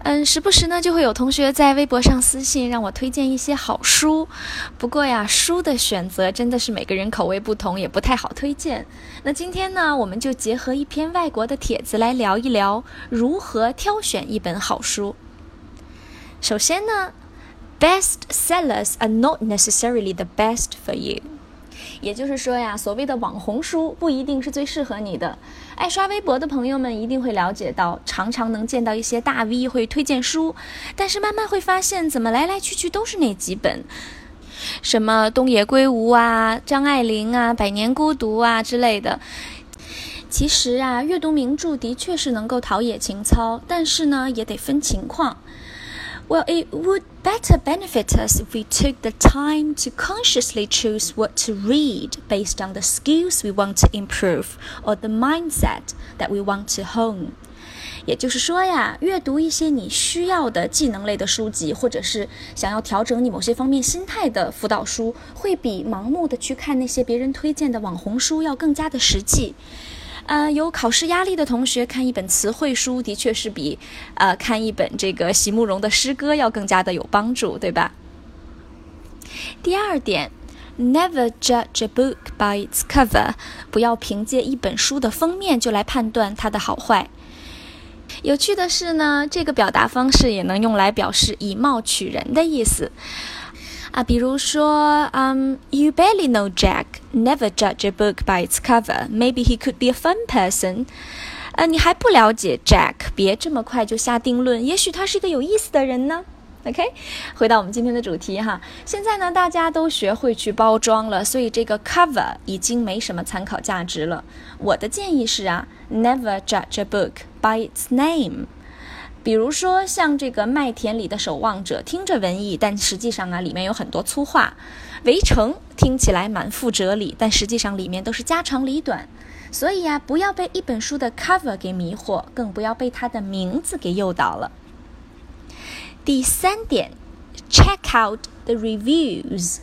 嗯，时不时呢就会有同学在微博上私信让我推荐一些好书。不过呀，书的选择真的是每个人口味不同，也不太好推荐。那今天呢，我们就结合一篇外国的帖子来聊一聊如何挑选一本好书。首先呢，best sellers are not necessarily the best for you。也就是说呀，所谓的网红书不一定是最适合你的。爱刷微博的朋友们一定会了解到，常常能见到一些大 V 会推荐书，但是慢慢会发现，怎么来来去去都是那几本，什么东野圭吾啊、张爱玲啊、百年孤独啊之类的。其实啊，阅读名著的确是能够陶冶情操，但是呢，也得分情况。Well, it would better benefit us if we took the time to consciously choose what to read based on the skills we want to improve or the mindset that we want to hone. 也就是说呀，阅读一些你需要的技能类的书籍，或者是想要调整你某些方面心态的辅导书，会比盲目的去看那些别人推荐的网红书要更加的实际。 呃，有考试压力的同学看一本词汇书，的确是比呃看一本这个席慕容的诗歌要更加的有帮助，对吧？第二点，Never judge a book by its cover，不要凭借一本书的封面就来判断它的好坏。有趣的是呢，这个表达方式也能用来表示以貌取人的意思。啊，比如说，嗯，You barely know Jack. Never judge a book by its cover. Maybe he could be a fun person. 呃，你还不了解 Jack，别这么快就下定论。也许他是一个有意思的人呢。OK，回到我们今天的主题哈。现在呢，大家都学会去包装了，所以这个 cover 已经没什么参考价值了。我的建议是啊，Never judge a book by its name. 比如说，像这个《麦田里的守望者》，听着文艺，但实际上啊，里面有很多粗话；《围城》听起来满腹哲理，但实际上里面都是家长里短。所以呀，不要被一本书的 cover 给迷惑，更不要被它的名字给诱导了。第三点，check out the reviews。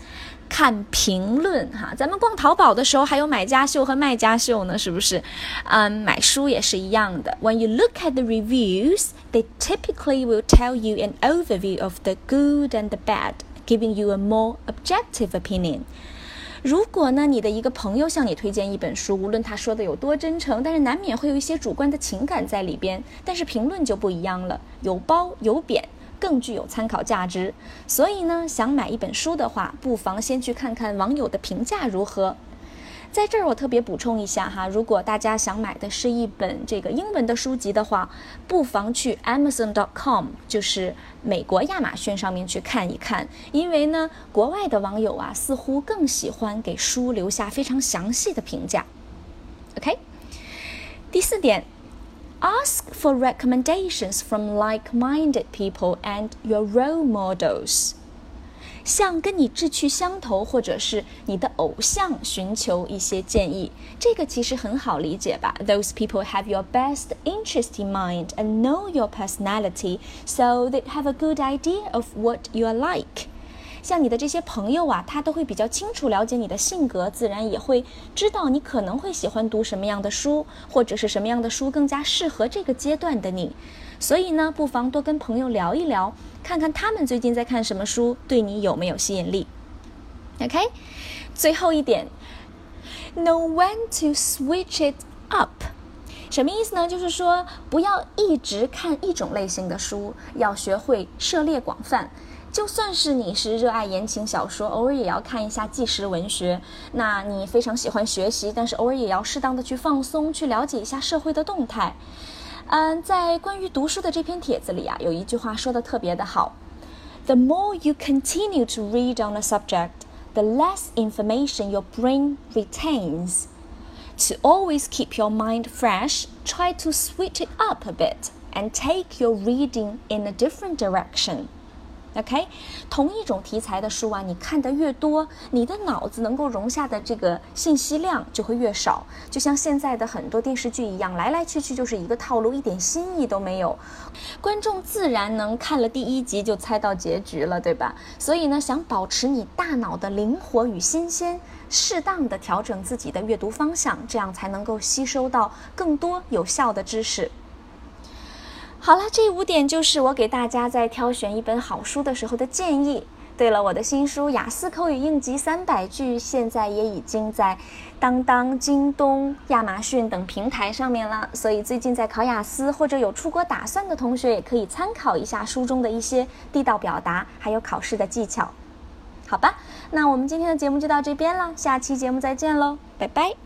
看评论哈，咱们逛淘宝的时候还有买家秀和卖家秀呢，是不是？嗯，买书也是一样的。When you look at the reviews, they typically will tell you an overview of the good and the bad, giving you a more objective opinion. 如果呢，你的一个朋友向你推荐一本书，无论他说的有多真诚，但是难免会有一些主观的情感在里边。但是评论就不一样了，有褒有贬。更具有参考价值，所以呢，想买一本书的话，不妨先去看看网友的评价如何。在这儿，我特别补充一下哈，如果大家想买的是一本这个英文的书籍的话，不妨去 Amazon.com，就是美国亚马逊上面去看一看，因为呢，国外的网友啊，似乎更喜欢给书留下非常详细的评价。OK，第四点。Ask for recommendations from like-minded people and your role models. 向跟你志趣相投或者是你的偶像寻求一些建议，这个其实很好理解吧？Those people have your best interest in mind and know your personality, so they have a good idea of what you are like. 像你的这些朋友啊，他都会比较清楚了解你的性格，自然也会知道你可能会喜欢读什么样的书，或者是什么样的书更加适合这个阶段的你。所以呢，不妨多跟朋友聊一聊，看看他们最近在看什么书，对你有没有吸引力。OK，最后一点，Know when to switch it up，什么意思呢？就是说不要一直看一种类型的书，要学会涉猎广泛。就算是你是热爱言情小说，偶尔也要看一下纪实文学。那你非常喜欢学习，但是偶尔也要适当的去放松，去了解一下社会的动态。嗯，在关于读书的这篇帖子里啊，有一句话说的特别的好：The more you continue to read on a subject, the less information your brain retains. To always keep your mind fresh, try to switch it up a bit and take your reading in a different direction. OK，同一种题材的书啊，你看的越多，你的脑子能够容下的这个信息量就会越少。就像现在的很多电视剧一样，来来去去就是一个套路，一点新意都没有，观众自然能看了第一集就猜到结局了，对吧？所以呢，想保持你大脑的灵活与新鲜，适当的调整自己的阅读方向，这样才能够吸收到更多有效的知识。好了，这五点就是我给大家在挑选一本好书的时候的建议。对了，我的新书《雅思口语应急三百句》现在也已经在当当、京东、亚马逊等平台上面了，所以最近在考雅思或者有出国打算的同学也可以参考一下书中的一些地道表达，还有考试的技巧。好吧，那我们今天的节目就到这边了，下期节目再见喽，拜拜。